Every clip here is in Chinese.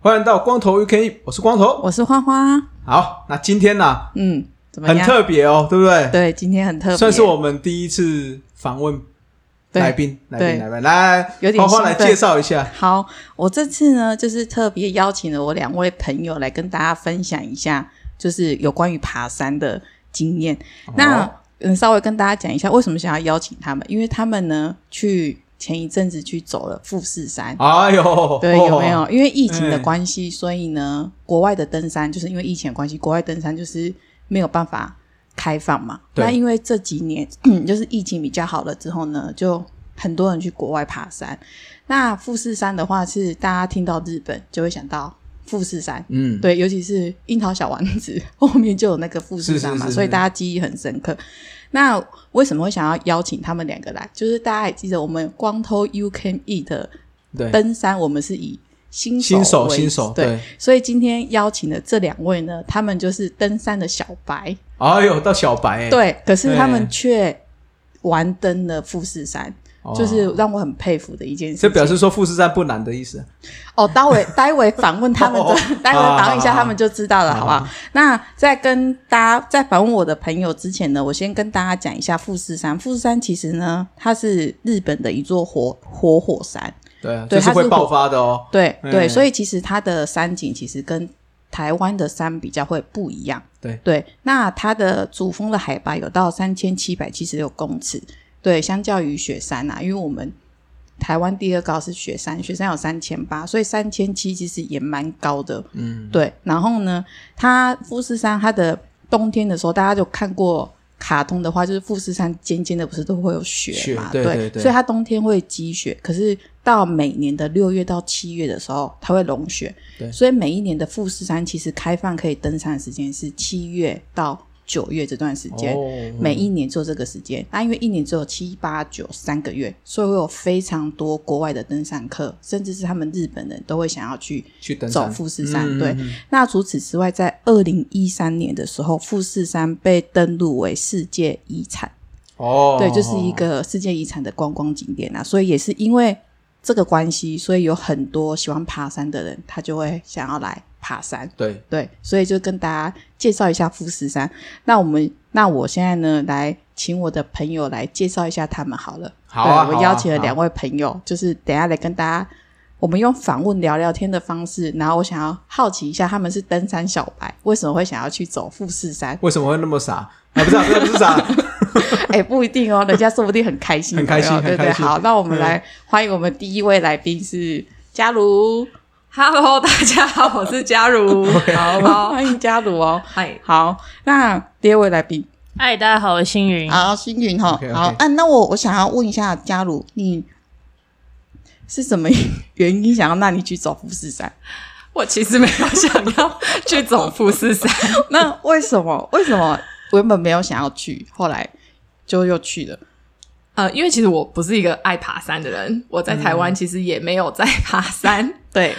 欢迎到光头 UK，我是光头，我是花花。好，那今天呢、啊？嗯，怎么样？很特别哦，对不对？对，今天很特别，算是我们第一次访问来宾，来宾，来宾，来，有点花花来介绍一下。好，我这次呢，就是特别邀请了我两位朋友来跟大家分享一下，就是有关于爬山的经验。哦、那嗯，稍微跟大家讲一下，为什么想要邀请他们？因为他们呢，去。前一阵子去走了富士山，哎呦，对，有没有？因为疫情的关系，所以呢，国外的登山就是因为疫情的关系，国外登山就是没有办法开放嘛。那因为这几年，嗯，就是疫情比较好了之后呢，就很多人去国外爬山。那富士山的话，是大家听到日本就会想到富士山，嗯，对，尤其是樱桃小丸子 后面就有那个富士山嘛，所以大家记忆很深刻。那为什么会想要邀请他们两个来？就是大家也记得，我们光头 You Can Eat 的登山，我们是以新手，新手新手对，对，所以今天邀请的这两位呢，他们就是登山的小白。哎呦，到小白欸，对，可是他们却玩登了富士山。就是让我很佩服的一件事，这表示说富士山不难的意思。哦，待会 待会访问他们的，待会访问一下他们就知道了，好不好？那在跟大家在访问我的朋友之前呢，我先跟大家讲一下富士山。富士山其实呢，它是日本的一座活活火山，对它是会爆发的哦。对对，所以其实它的山景其实跟台湾的山比较会不一样。对对，那它的主峰的海拔有到三千七百七十六公尺。对，相较于雪山啊，因为我们台湾第二高是雪山，雪山有三千八，所以三千七其实也蛮高的。嗯，对。然后呢，它富士山它的冬天的时候，大家就看过卡通的话，就是富士山尖尖的，不是都会有雪嘛？雪对，对，对，对，所以它冬天会积雪，可是到每年的六月到七月的时候，它会融雪。对，所以每一年的富士山其实开放可以登山的时间是七月到。九月这段时间，每一年做这个时间，那、因为一年只有七八九三个月，所以会有非常多国外的登山客，甚至是他们日本人都会想要去去走富士山。对，嗯、那除此之外，在二零一三年的时候，富士山被登录为世界遗产。哦，对，就是一个世界遗产的观光景点啊，所以也是因为这个关系，所以有很多喜欢爬山的人，他就会想要来。爬山，对对，所以就跟大家介绍一下富士山。那我们，那我现在呢，来请我的朋友来介绍一下他们好了。好啊，对，我邀请了两位朋友，就是等一下来跟大家，我们用访问聊聊天的方式。然后我想要好奇一下，他们是登山小白，为什么会想要去走富士山？为什么会那么傻？啊，不是，不是傻。哎，不一定哦，人家说不定很开心，很开心，对对。好，那我们来欢迎我们第一位来宾是嘉如。Hello，大家好，我是嘉如。好，好，欢迎嘉如哦。嗨，好，那第二位来宾，嗨，大家好，我是星云。好，星云哈。Okay, okay. 好，啊，那我我想要问一下嘉如，你是什么原因想要让你去走富士山？我其实没有想要去走富士山，那为什么？为什么我原本没有想要去，后来就又去了？呃，因为其实我不是一个爱爬山的人，我在台湾其实也没有在爬山，嗯、对，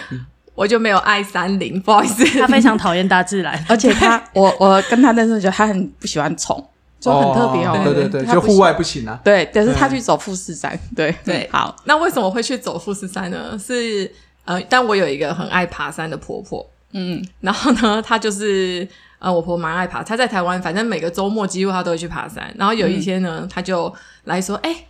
我就没有爱山林，不好意思，他非常讨厌大自然，而且他，我我跟他认识，觉得他很不喜欢虫，就很特别哦，哦，对对对，就户外不行啊，对，但是他去走富士山，对。对，好，那为什么会去走富士山呢？是呃，但我有一个很爱爬山的婆婆，嗯，然后呢，她就是。呃，我婆婆蛮爱爬，她在台湾，反正每个周末几乎她都会去爬山。然后有一天呢，她、嗯、就来说：“哎、欸，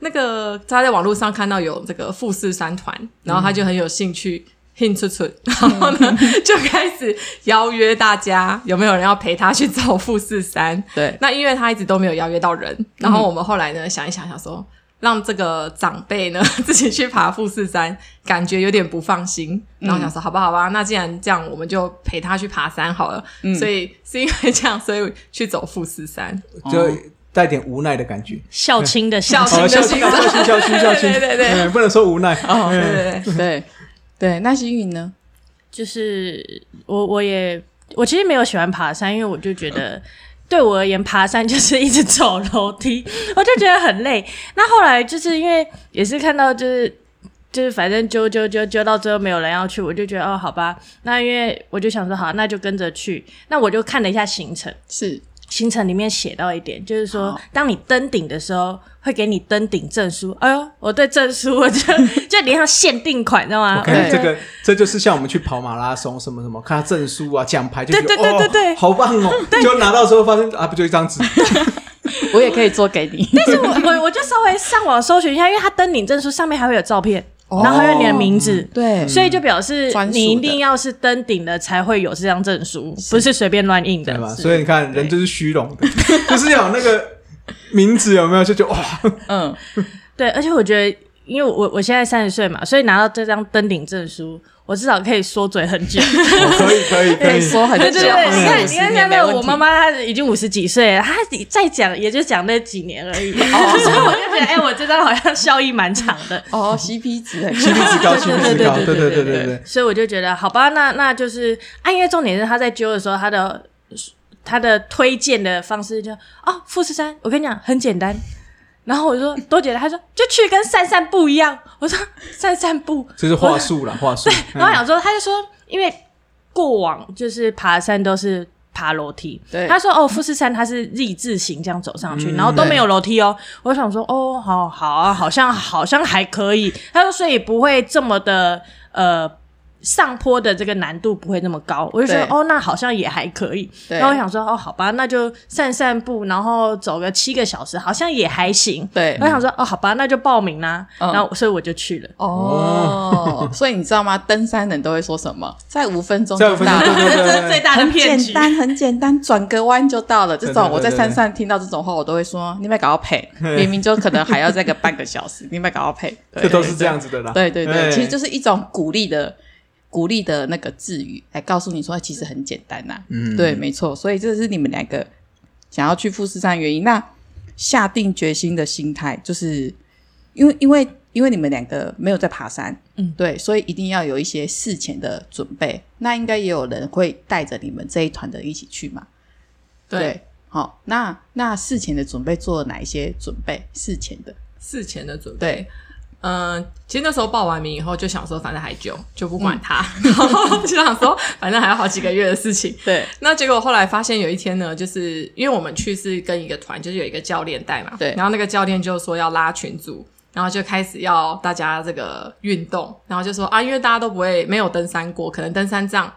那个他在网络上看到有这个富士山团，然后他就很有兴趣，兴趣出，然后呢、嗯、就开始邀约大家，有没有人要陪他去走富士山？对，那因为他一直都没有邀约到人，然后我们后来呢想一想，想说。让这个长辈呢 自己去爬富士山，感觉有点不放心，然后想说好吧，好吧，那既然这样，我们就陪他去爬山好了。嗯，所以是因为这样，所以去走富士山，就带点无奈的感觉，孝亲的孝亲的孝亲孝亲孝亲孝亲，对对对，不能说无奈哦，对对对对对。那星云呢？就是我我也我其实没有喜欢爬山，因为我就觉得。对我而言，爬山就是一直走楼梯，我就觉得很累。那后来就是因为也是看到就是。就是反正揪揪揪揪到最后没有人要去，我就觉得哦，好吧，那因为我就想说好，那就跟着去。那我就看了一下行程，是行程里面写到一点，就是说当你登顶的时候会给你登顶证书。哎呦，我对证书我就 就连上限定款，知道吗？看这个这就是像我们去跑马拉松什么什么，看他证书啊奖牌就觉得，对对对对对，哦，好棒哦，就拿到时候发现啊，不就一张纸。我也可以做给你，但是我我我就稍微上网搜寻一下，因为他登顶证书上面还会有照片。然后还有你的名字，对，所以就表示你一定要是登顶了才会有这张证书，不是随便乱印的，对吧？所以你看，人就是虚荣的，就是有那个名字有没有？就觉得哇，嗯，对，而且我觉得，因为我我现在三十岁嘛，所以拿到这张登顶证书。我至少可以说嘴很久，可以可以 可以说很久。对对对，你看你看现在我妈妈她已经五十几岁了，她再讲也就讲那几年而已。哦所以我就觉得，哎，我这张好像效益蛮长的。哦，CP 值，CP 值高，CP 值高，对对对对对。所以我就觉得，好吧，那那就是，啊，因为重点是他在揪的时候，他的他的推荐的方式就，哦，富士山，我跟你讲很简单。然后我就说多简单，他说就去跟散散步一样。我说散散步，这是话术啦，话术。对，然后我想说，他就说，因为过往就是爬山都是爬楼梯，对。他说哦，富士山它是 Z 字形这样走上去，然后都没有楼梯哦。我想说哦，好好啊，好像好像还可以。他说所以不会这么的呃。上坡的这个难度不会那么高，我就觉得哦，那好像也还可以。然后我想说哦，好吧，那就散散步，然后走个七个小时，好像也还行。对，我想说哦，好吧，那就报名啦。然后所以我就去了。哦，所以你知道吗？登山人都会说什么？在五分钟就到了，这是最大的骗局。很简单，很简单，转个弯就到了。这种我在山上听到这种话，我都会说：你没搞到配，明明就可能还要再个半个小时，你没搞到配。这都是这样子的啦。对对对，其实就是一种鼓励的。鼓励的那个字语来告诉你说，其实很简单呐、啊。嗯，对，没错。所以这是你们两个想要去富士山的原因。那下定决心的心态，就是因为因为因为你们两个没有在爬山，嗯，对，所以一定要有一些事前的准备。那应该也有人会带着你们这一团的一起去嘛？对，好、哦，那那事前的准备做了哪一些准备？事前的事前的准备。对。嗯，其实那时候报完名以后就想说，反正还久，就不管他。嗯、然后就想说，反正还有好几个月的事情。对。那结果后来发现有一天呢，就是因为我们去是跟一个团，就是有一个教练带嘛。对。然后那个教练就说要拉群组，然后就开始要大家这个运动，然后就说啊，因为大家都不会没有登山过，可能登山杖。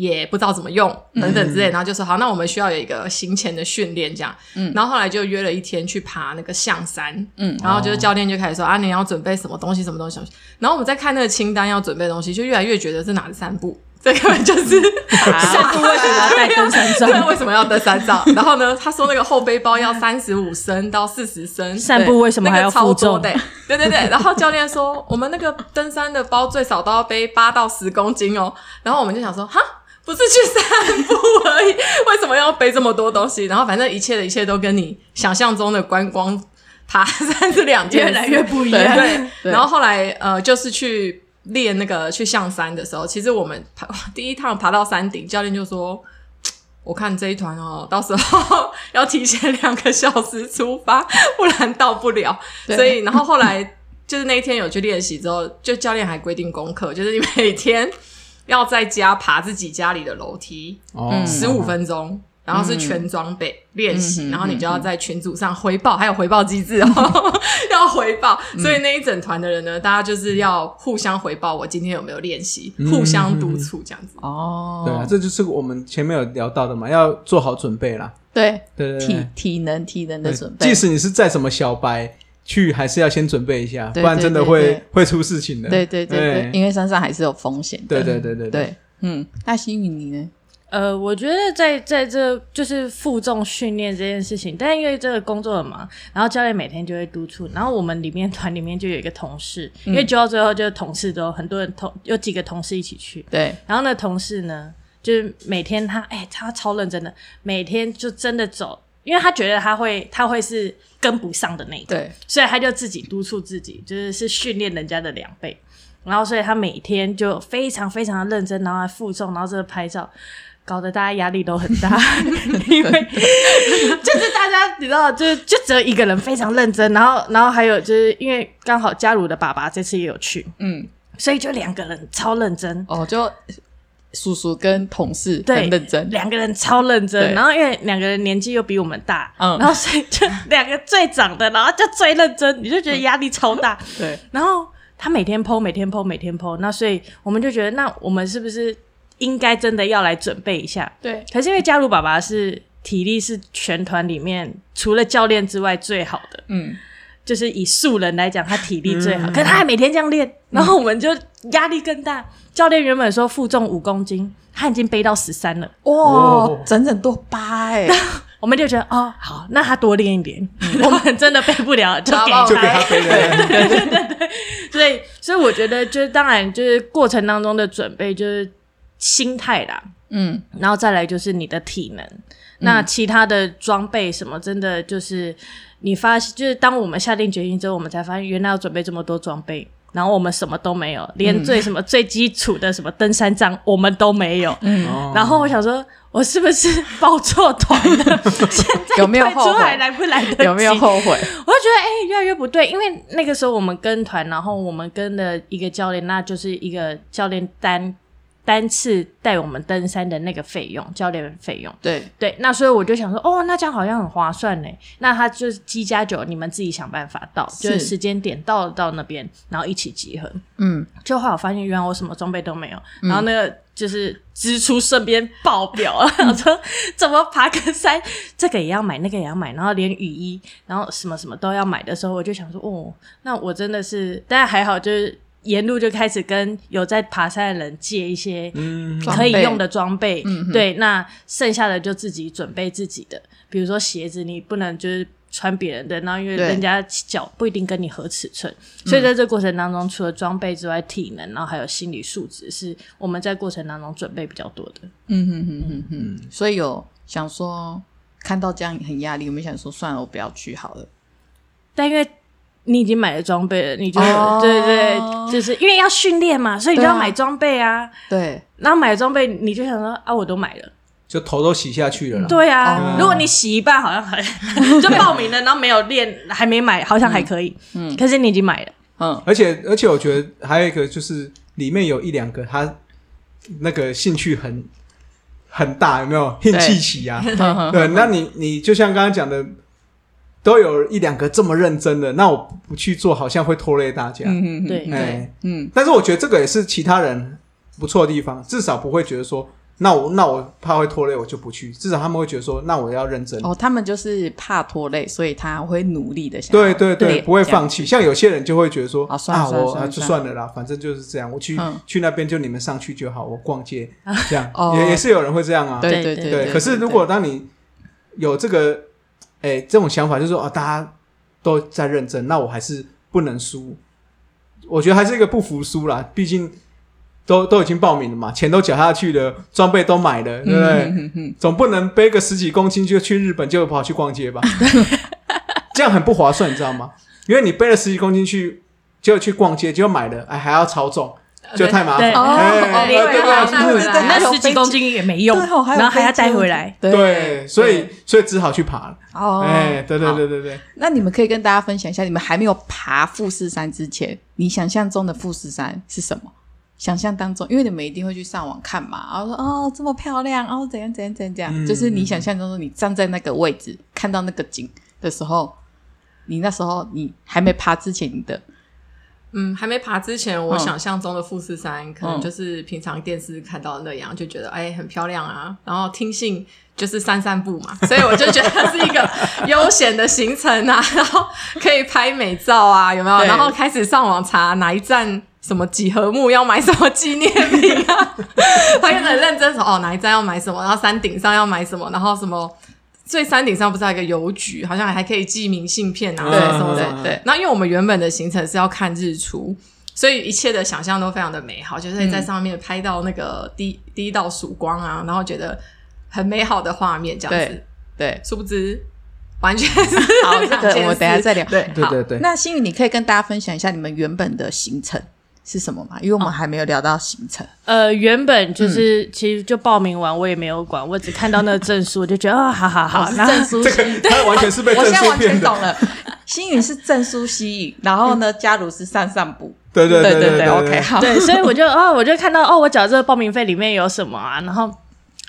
也不知道怎么用等等之类，然后就说好，那我们需要有一个行前的训练这样。嗯，然后后来就约了一天去爬那个象山。嗯，然后就是教练就开始说啊，你要准备什么东西，什么东西。然后我们在看那个清单要准备的东西，就越来越觉得是哪三步？这个就是散步为什么要带登山杖？对，为什么要登山杖？然后呢，他说那个后背包要三十五升到四十升，散步为什么还要负重？对对对对。然后教练说，我们那个登山的包最少都要背八到十公斤哦。然后我们就想说，哈。不是去散步而已，为什么要背这么多东西？然后反正一切的一切都跟你想象中的观光爬山是两件，越来越不一样。对，对然后后来呃，就是去练那个去象山的时候，其实我们爬第一趟爬到山顶，教练就说：“我看这一团哦，到时候要提前两个小时出发，不然到不了。”所以，然后后来就是那一天有去练习之后，就教练还规定功课，就是你每天。要在家爬自己家里的楼梯，十五分钟，嗯、然后是全装备练习，嗯、然后你就要在群组上回报，嗯、还有回报机制哦，要回报。嗯、所以那一整团的人呢，大家就是要互相回报，我今天有没有练习，嗯、互相督促这样子。哦，对啊，这就是我们前面有聊到的嘛，要做好准备啦。对对对，体体能体能的准备，即使你是再什么小白。去还是要先准备一下，不然真的会会出事情的。对对对对，因为山上还是有风险的。对对对对对，嗯，那星宇你呢？呃，我觉得在在这就是负重训练这件事情，但因为这个工作很忙，然后教练每天就会督促，然后我们里面团里面就有一个同事，因为就到最后就是同事都很多人同有几个同事一起去，对，然后那同事呢，就是每天他哎他超认真的，每天就真的走。因为他觉得他会，他会是跟不上的那个，对，所以他就自己督促自己，就是是训练人家的两倍，然后所以他每天就非常非常的认真，然后还负重，然后这个拍照，搞得大家压力都很大，因为就是大家你知道，就就只有一个人非常认真，然后然后还有就是因为刚好嘉如的爸爸这次也有去，嗯，所以就两个人超认真。哦，就叔叔跟同事很认真，两个人超认真，然后因为两个人年纪又比我们大，嗯，然后所以就两个最长的，然后就最认真，你就觉得压力超大，对，然后他每天 po，每天 po，每天 po，那所以我们就觉得，那我们是不是？应该真的要来准备一下，对。可是因为嘉如爸爸是体力是全团里面除了教练之外最好的，嗯，就是以素人来讲，他体力最好。嗯、可是他还每天这样练，嗯、然后我们就压力更大。教练原本说负重五公斤，他已经背到十三了，哇，哦、整整多八哎、欸！我们就觉得哦，好，那他多练一点，嗯、我们真的背不了，就给他，就给他背了。对对对对，所以所以我觉得，就是当然就是过程当中的准备就是。心态啦，嗯，然后再来就是你的体能，嗯、那其他的装备什么，真的就是你发现，就是当我们下定决心之后，我们才发现原来要准备这么多装备，然后我们什么都没有，连最什么最基础的什么登山杖我们都没有，嗯，然后我想说，我是不是报错团了？现在有没有后悔？还来不来得及？有没有后悔？我就觉得哎、欸，越来越不对，因为那个时候我们跟团，然后我们跟的一个教练，那就是一个教练单。单次带我们登山的那个费用，教练费用，对对，那所以我就想说，哦，那这样好像很划算呢。那他就是七加九，你们自己想办法到，是就是时间点到到那边，然后一起集合。嗯，就后来我发现，原来我什么装备都没有，嗯、然后那个就是支出顺便爆表啊。我说怎么爬个山，这个也要买，那个也要买，然后连雨衣，然后什么什么都要买的时候，我就想说，哦，那我真的是，但还好就是。沿路就开始跟有在爬山的人借一些可以用的装备，嗯、对，那剩下的就自己准备自己的，比如说鞋子，你不能就是穿别人的，然后因为人家脚不一定跟你合尺寸，所以在这过程当中，除了装备之外，体能，然后还有心理素质，是我们在过程当中准备比较多的。嗯哼哼哼哼，所以有想说看到这样很压力，有没有想说算了，我不要去好了？但因为。你已经买了装备了，你就、oh, 对，对对，就是因为要训练嘛，所以你就要买装备啊。对，然后买了装备，你就想说啊，我都买了，就头都洗下去了啦。对啊，如果你洗一半，好像还就报名了，然后没有练，还没买，好像还可以。嗯，可是你已经买了。嗯，而且而且，我觉得还有一个就是里面有一两个他那个兴趣很很大，有没有？兴趣起啊？对，那你你就像刚刚讲的。都有一两个这么认真的，那我不去做，好像会拖累大家。嗯嗯，对，哎，嗯。但是我觉得这个也是其他人不错的地方，至少不会觉得说，那我那我怕会拖累，我就不去。至少他们会觉得说，那我要认真。哦，他们就是怕拖累，所以他会努力的想。对对对，不会放弃。像有些人就会觉得说，啊，我就算了啦，反正就是这样，我去去那边就你们上去就好，我逛街这样，也也是有人会这样啊。对对对。可是如果当你有这个。哎、欸，这种想法就是说啊，大家都在认真，那我还是不能输。我觉得还是一个不服输啦，毕竟都都已经报名了嘛，钱都缴下去了，装备都买了，对不对？嗯、哼哼总不能背个十几公斤就去日本，就跑去逛街吧？这样很不划算，你知道吗？因为你背了十几公斤去，就去逛街，就买了，哎，还要超重。就太麻烦哦，对对对，那十几公斤也没用，然后还要带回来，对，所以所以只好去爬了。哦，哎，对对对对对。那你们可以跟大家分享一下，你们还没有爬富士山之前，你想象中的富士山是什么？想象当中，因为你们一定会去上网看嘛，然后说哦，这么漂亮，哦，怎样怎样怎样怎样，就是你想象中的，你站在那个位置看到那个景的时候，你那时候你还没爬之前的。嗯，还没爬之前，我想象中的富士山、嗯、可能就是平常电视看到的那样，就觉得哎很漂亮啊。然后听信就是散散步嘛，所以我就觉得它是一个 悠闲的行程啊，然后可以拍美照啊，有没有？然后开始上网查哪一站什么几何木要买什么纪念品啊，他很认真说哦哪一站要买什么，然后山顶上要买什么，然后什么。最山顶上不是还有一个邮局，好像还可以寄明信片啊，对什么的。对，那因为我们原本的行程是要看日出，所以一切的想象都非常的美好，就是在上面拍到那个第一第一道曙光啊，然后觉得很美好的画面这样子。对，殊不知完全是好，这个我们等下再聊。对对对对。那星宇，你可以跟大家分享一下你们原本的行程，是什么吗？因为我们还没有聊到行程。呃，原本就是、嗯、其实就报名完，我也没有管，我只看到那个证书，我就觉得啊，好好好，是证书吸引，他完全是被证书骗的。我现在完全懂了，星云是证书吸引，然后呢，加如是散散步。对对对对对，OK，好。对，所以我就哦，我就看到哦，我缴这个报名费里面有什么啊，然后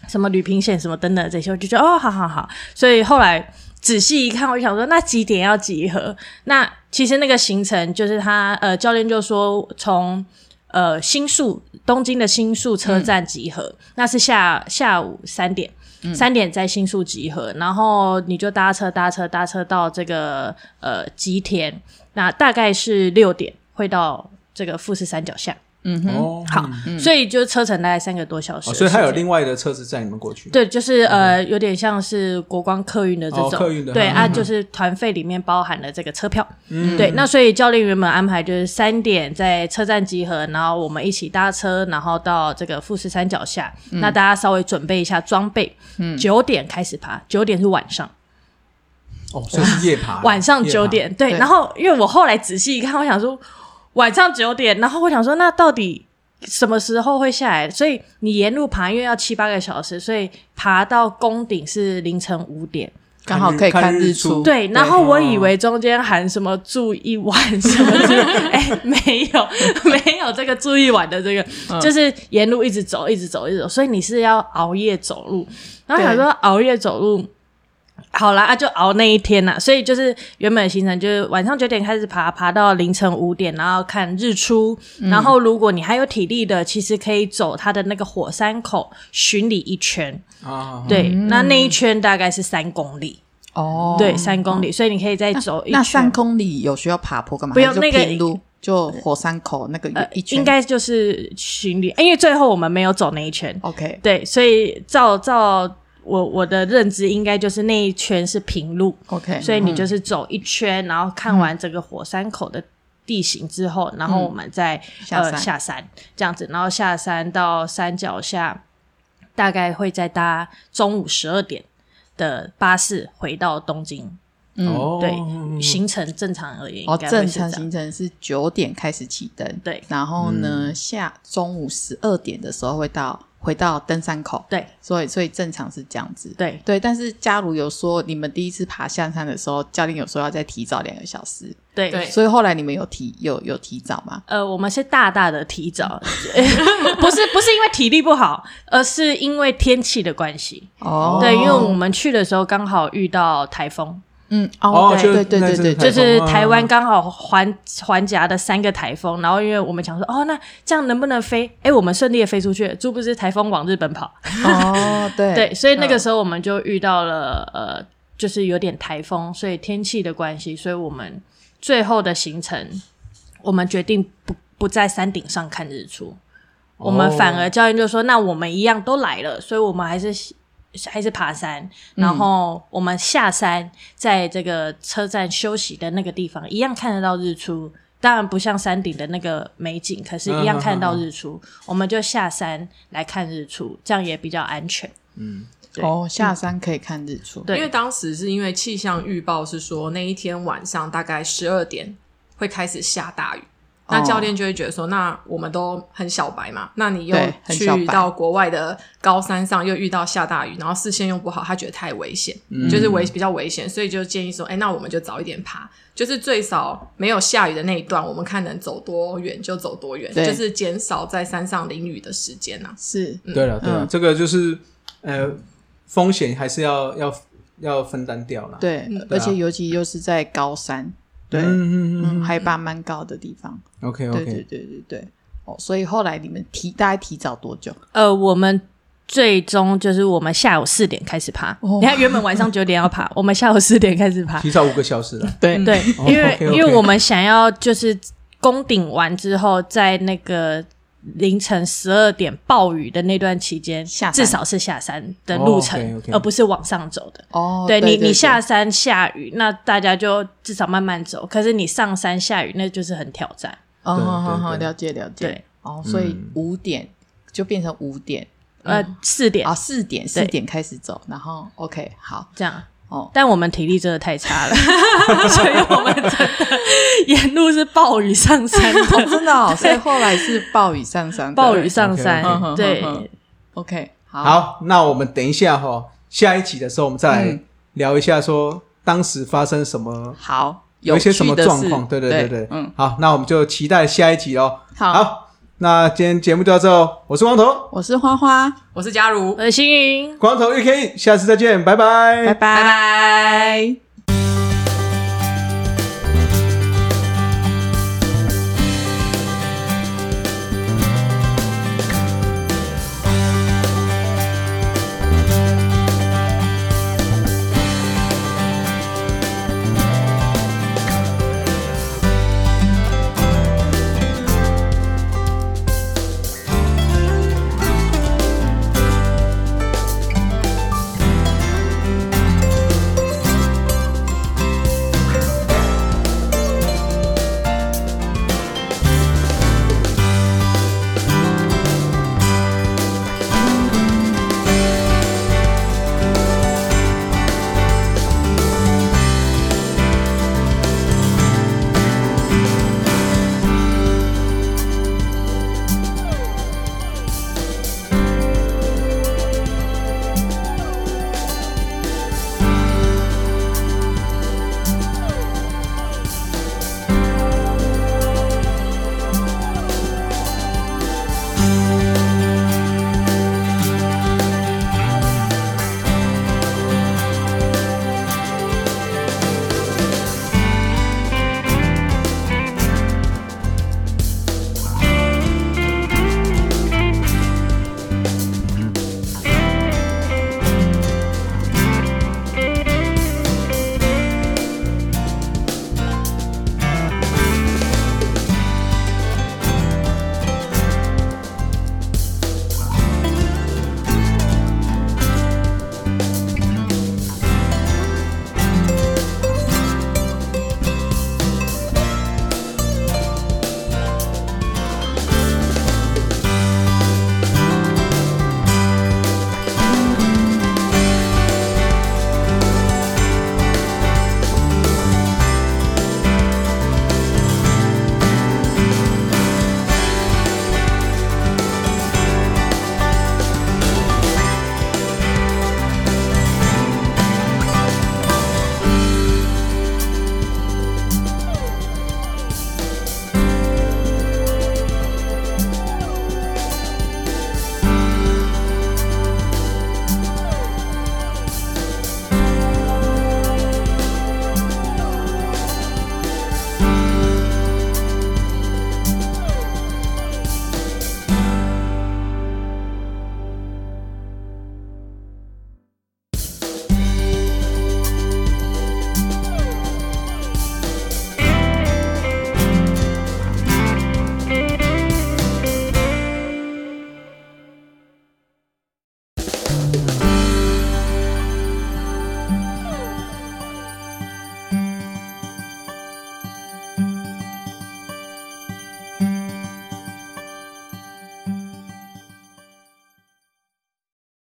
什么旅平险什么等等这些，我就觉得哦，好好好。所以后来仔细一看，我就想说，那几点要集合？那其实那个行程就是他呃，教练就说从呃新宿东京的新宿车站集合，嗯、那是下下午三点，三、嗯、点在新宿集合，然后你就搭车搭车搭车到这个呃吉田，那大概是六点会到。这个富士山脚下，嗯哼，好，嗯、所以就车程大概三个多小时，哦，所以还有另外的车子载你们过去。对，就是呃，有点像是国光客运的这种，哦、客运的，对啊，就是团费里面包含了这个车票，嗯，对。那所以教练原本安排就是三点在车站集合，然后我们一起搭车，然后到这个富士山脚下。嗯、那大家稍微准备一下装备，嗯，九点开始爬，九点是晚上，哦，所以是夜爬，晚上九点，对，对。然后因为我后来仔细一看，我想说。晚上九点，然后我想说，那到底什么时候会下来？所以你沿路爬，因为要七八个小时，所以爬到宫顶是凌晨五点，刚好可以看日出。对，然后我以为中间含什么住一晚什么的，哎、欸，没有，没有这个住一晚的这个，嗯、就是沿路一直走，一直走，一直走。所以你是要熬夜走路，然后想说熬夜走路。好啦，啊，就熬那一天呐，所以就是原本的行程就是晚上九点开始爬，爬到凌晨五点，然后看日出。嗯、然后如果你还有体力的，其实可以走它的那个火山口巡礼一圈。啊，对，嗯、那那一圈大概是三公里。哦，对，三公里，哦、所以你可以再走一圈。那三公里有需要爬坡干嘛？不用那个平路，就火山口那个一圈，呃、应该就是巡礼。因为最后我们没有走那一圈。OK，对，所以照照。我我的认知应该就是那一圈是平路，OK，所以你就是走一圈，嗯、然后看完整个火山口的地形之后，嗯、然后我们再下、呃、下山这样子，然后下山到山脚下，大概会再搭中午十二点的巴士回到东京。嗯，对，行程正常而言，哦，正常行程是九点开始启登，对，然后呢，嗯、下中午十二点的时候会到。回到登山口，对，所以所以正常是这样子，对对。但是假如有说，你们第一次爬象山的时候，教练有说要再提早两个小时，对对。所以后来你们有提有有提早吗？呃，我们是大大的提早，不是不是因为体力不好，而是因为天气的关系。哦，对，因为我们去的时候刚好遇到台风。嗯哦，对对对对对，就是台湾刚好环环夹的三个台风，然后因为我们想说，哦，那这样能不能飞？哎，我们顺利的飞出去，殊不知台风往日本跑。哦，对 对，所以那个时候我们就遇到了呃，就是有点台风，所以天气的关系，所以我们最后的行程，我们决定不不在山顶上看日出，我们反而教练就说，那我们一样都来了，所以我们还是。还是爬山，然后我们下山，在这个车站休息的那个地方，一样看得到日出。当然不像山顶的那个美景，可是一样看得到日出。我们就下山来看日出，这样也比较安全。嗯，哦，下山可以看日出。对，因为当时是因为气象预报是说那一天晚上大概十二点会开始下大雨。那教练就会觉得说，那我们都很小白嘛，那你又去到国外的高山上，又遇到下大雨，然后视线又不好，他觉得太危险，嗯、就是危比较危险，所以就建议说，哎，那我们就早一点爬，就是最少没有下雨的那一段，我们看能走多远就走多远，就是减少在山上淋雨的时间呐、啊。是，嗯、对了，对了，嗯、这个就是呃，风险还是要要要分担掉了。对，嗯、而且尤其又是在高山。对，嗯嗯，海拔蛮高的地方。OK OK，对对对对对。哦，所以后来你们提大概提早多久？呃，我们最终就是我们下午四点开始爬。你看，原本晚上九点要爬，我们下午四点开始爬，提早五个小时了。对对，因为因为我们想要就是攻顶完之后，在那个。凌晨十二点暴雨的那段期间，至少是下山的路程，而不是往上走的。哦，对你，你下山下雨，那大家就至少慢慢走。可是你上山下雨，那就是很挑战。哦，好好好，了解了解。对，哦，所以五点就变成五点，呃，四点啊，四点四点开始走，然后 OK，好，这样。哦，但我们体力真的太差了，所以我们真的 沿路是暴雨上山的，哦真的哦，所以后来是暴雨上山，暴雨上山对。嗯 OK，好，好，那我们等一下哈，下一集的时候我们再来嗯。聊一下，说当时发生什么，好，有一些什么状况？对对对对，嗯，好，那我们就期待下一集哦。好，好，那今天节目就到这哦，我是光头，我是花花，我是嘉如，我是星云。光头 UK，下次再见，拜拜，拜拜。拜拜。